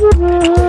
Oh.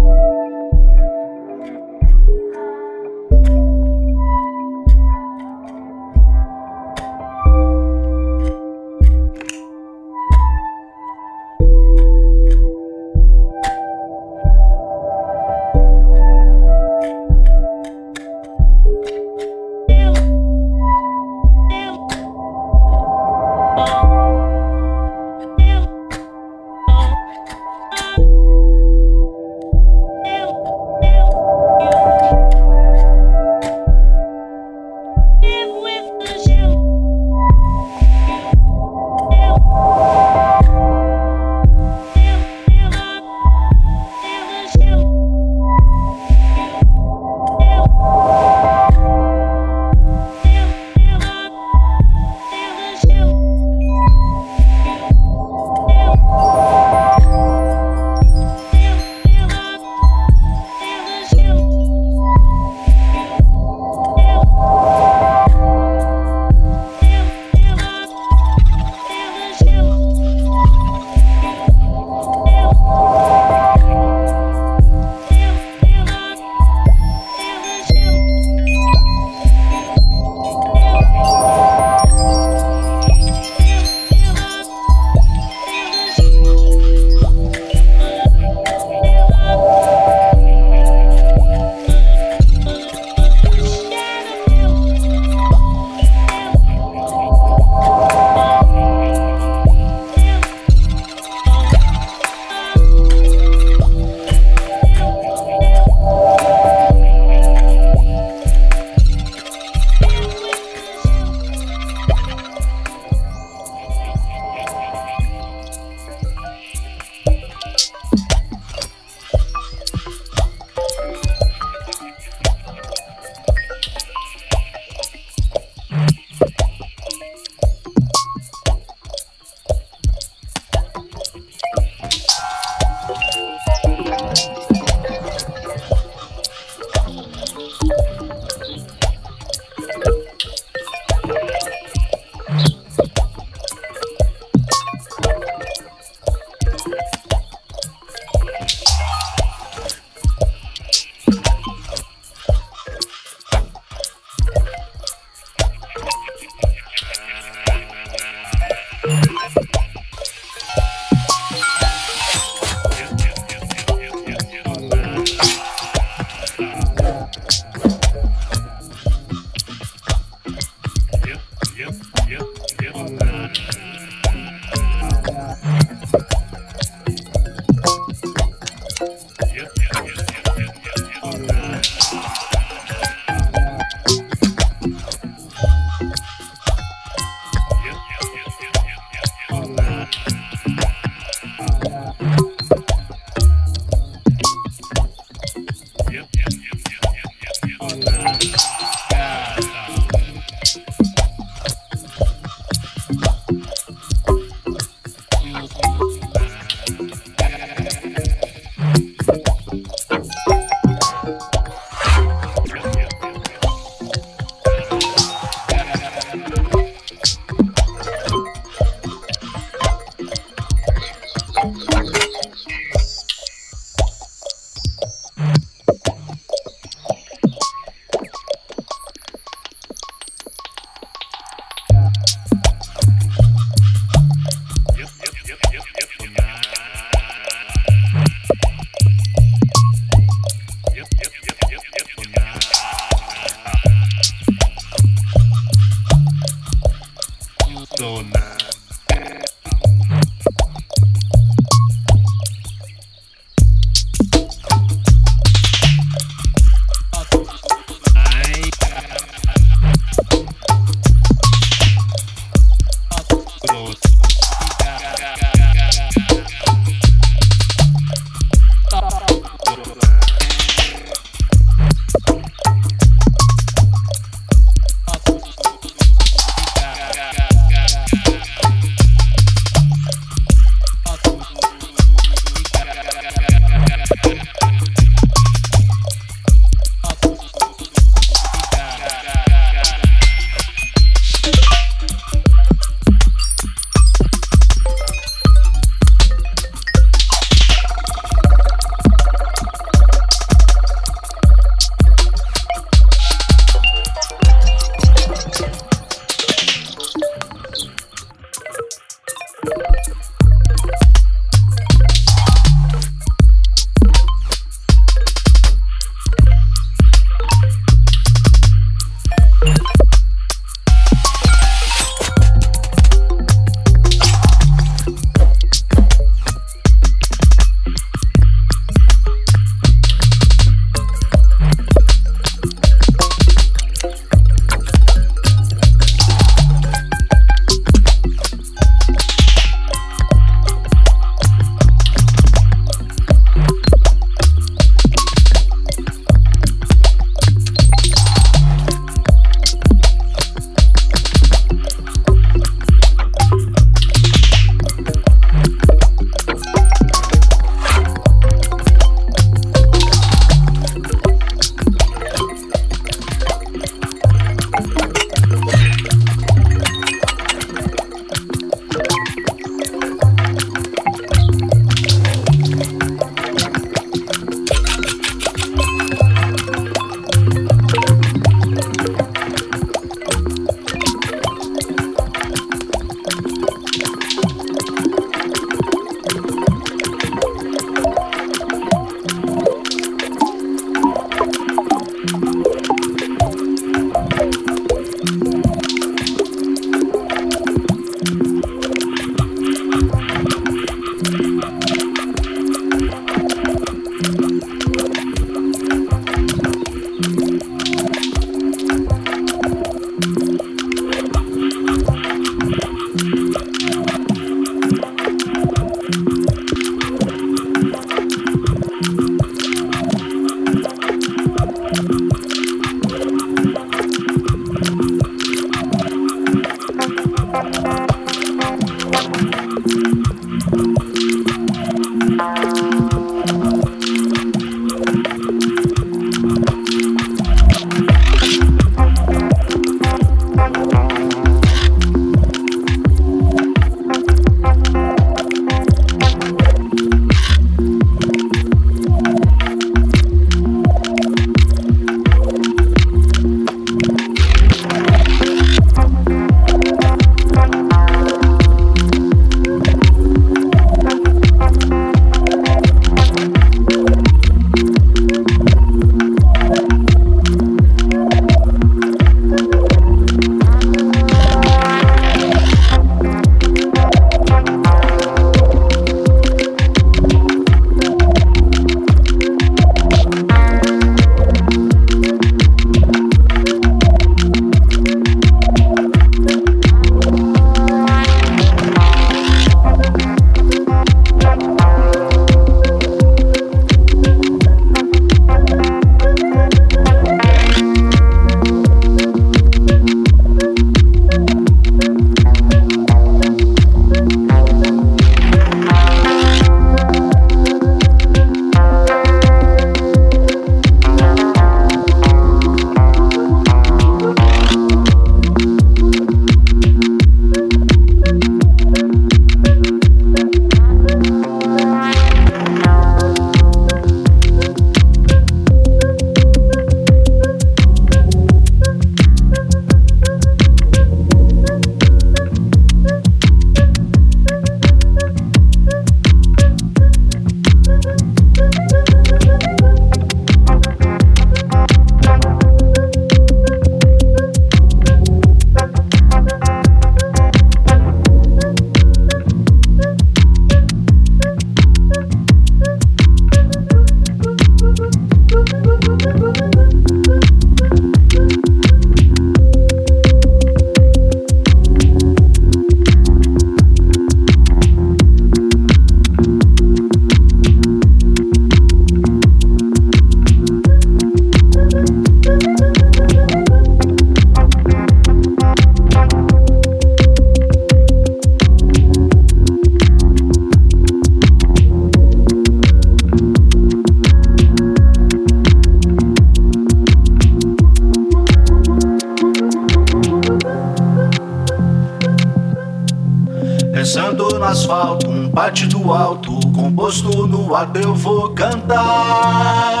Eu vou cantar.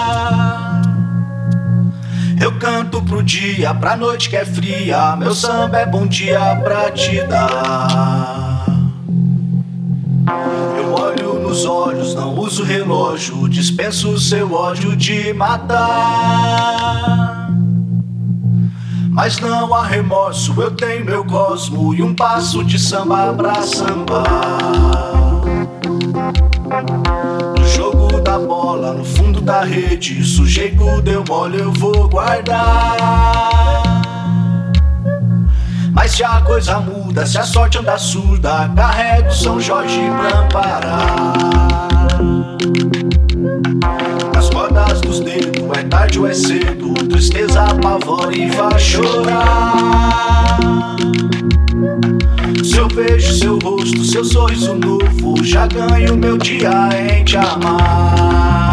Eu canto pro dia, pra noite que é fria. Meu samba é bom dia pra te dar. Eu olho nos olhos, não uso relógio. Dispenso seu ódio de matar. Mas não há remorso, eu tenho meu cosmo e um passo de samba pra sambar da bola no fundo da rede. Sujeito deu mole, eu vou guardar. Mas se a coisa muda, se a sorte anda surda, carrego São Jorge pra amparar. Nas cordas dos dedos, é tarde ou é cedo, tristeza apavora e vai chorar. Se eu vejo seu rosto, seu sorriso novo, já ganho meu dia em te amar.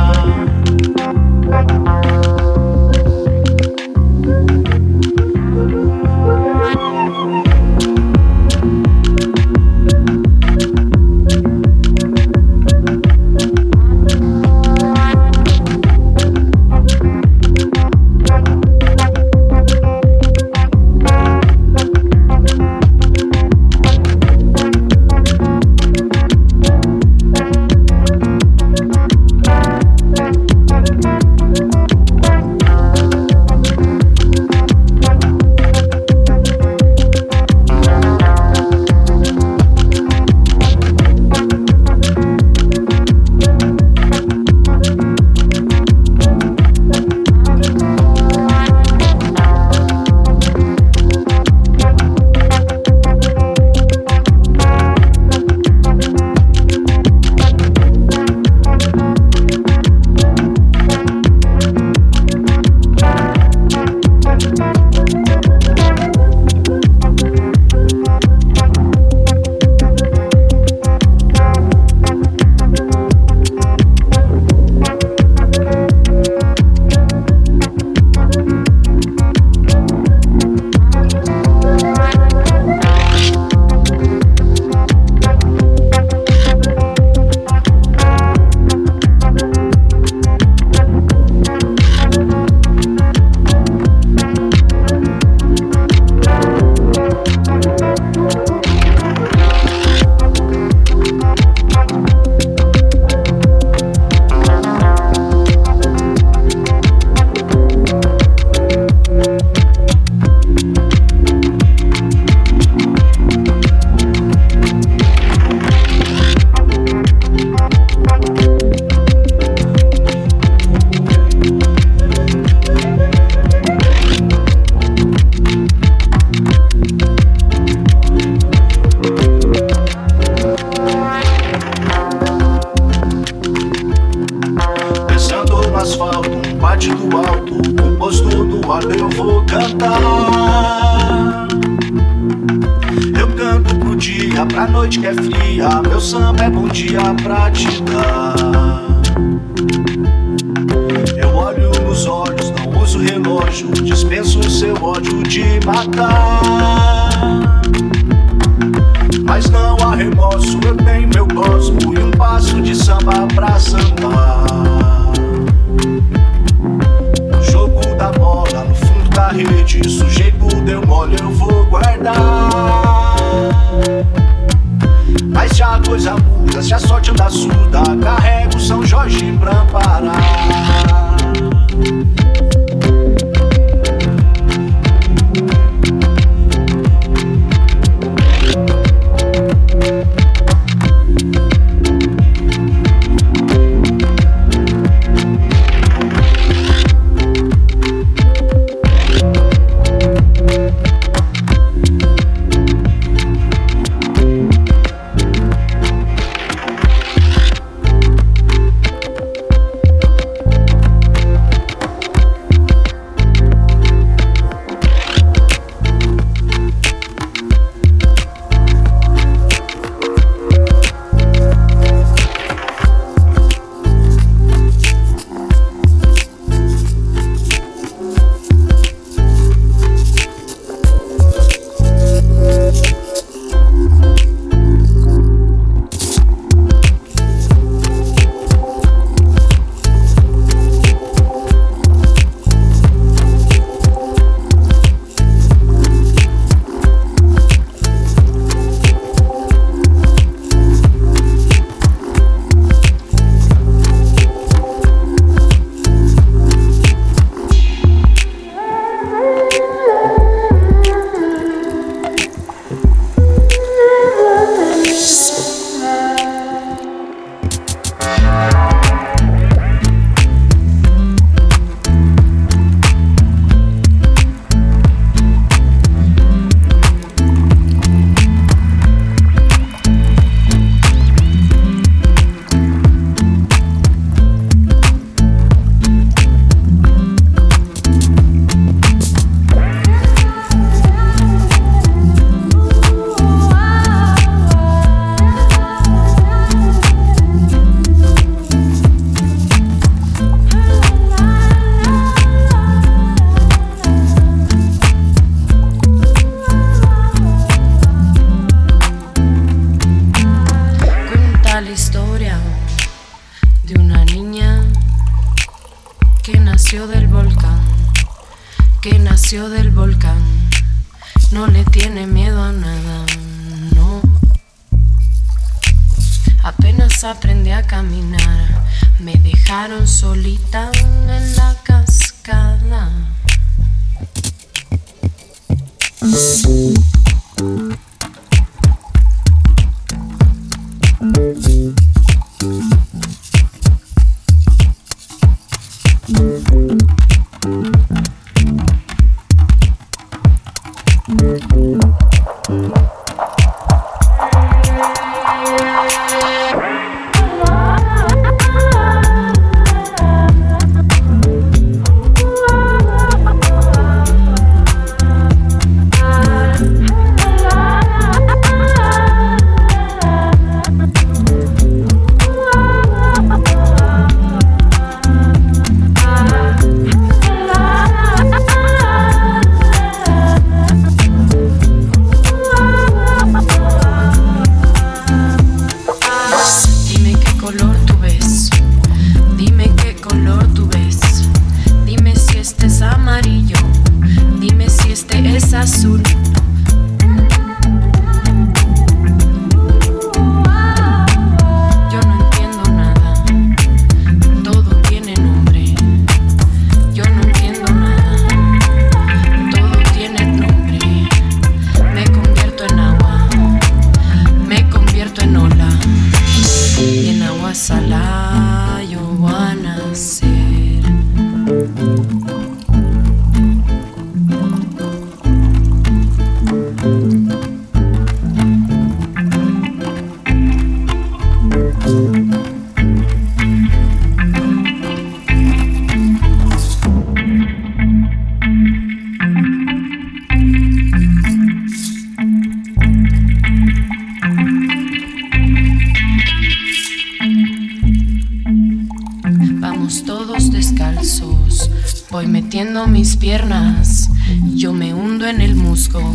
Mis piernas, yo me hundo en el musgo.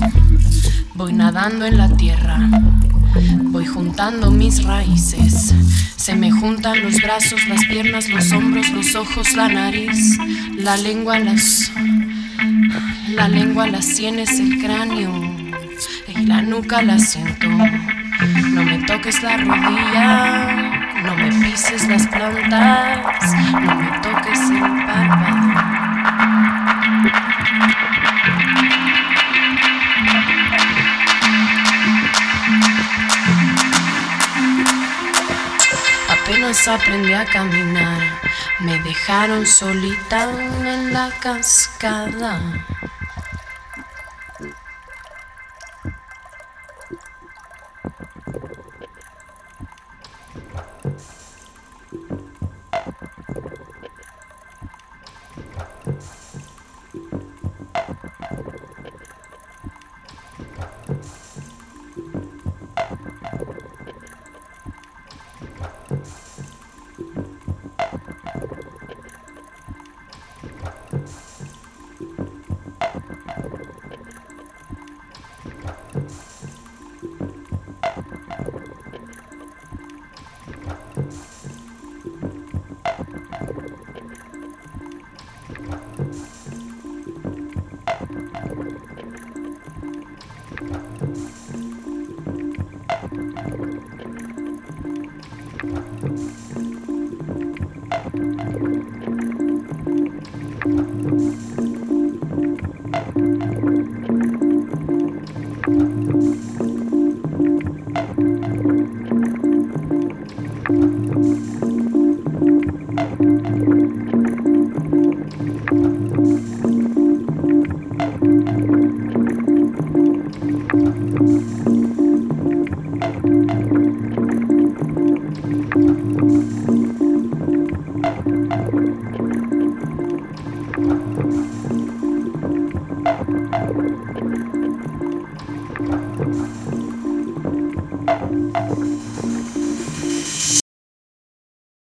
Voy nadando en la tierra, voy juntando mis raíces. Se me juntan los brazos, las piernas, los hombros, los ojos, la nariz, la lengua, las. La lengua, las sienes, el cráneo y la nuca la siento. No me toques la rodilla, no me pises las plantas, no me toques el párpado. Apenas aprendí a caminar, me dejaron solita en la cascada.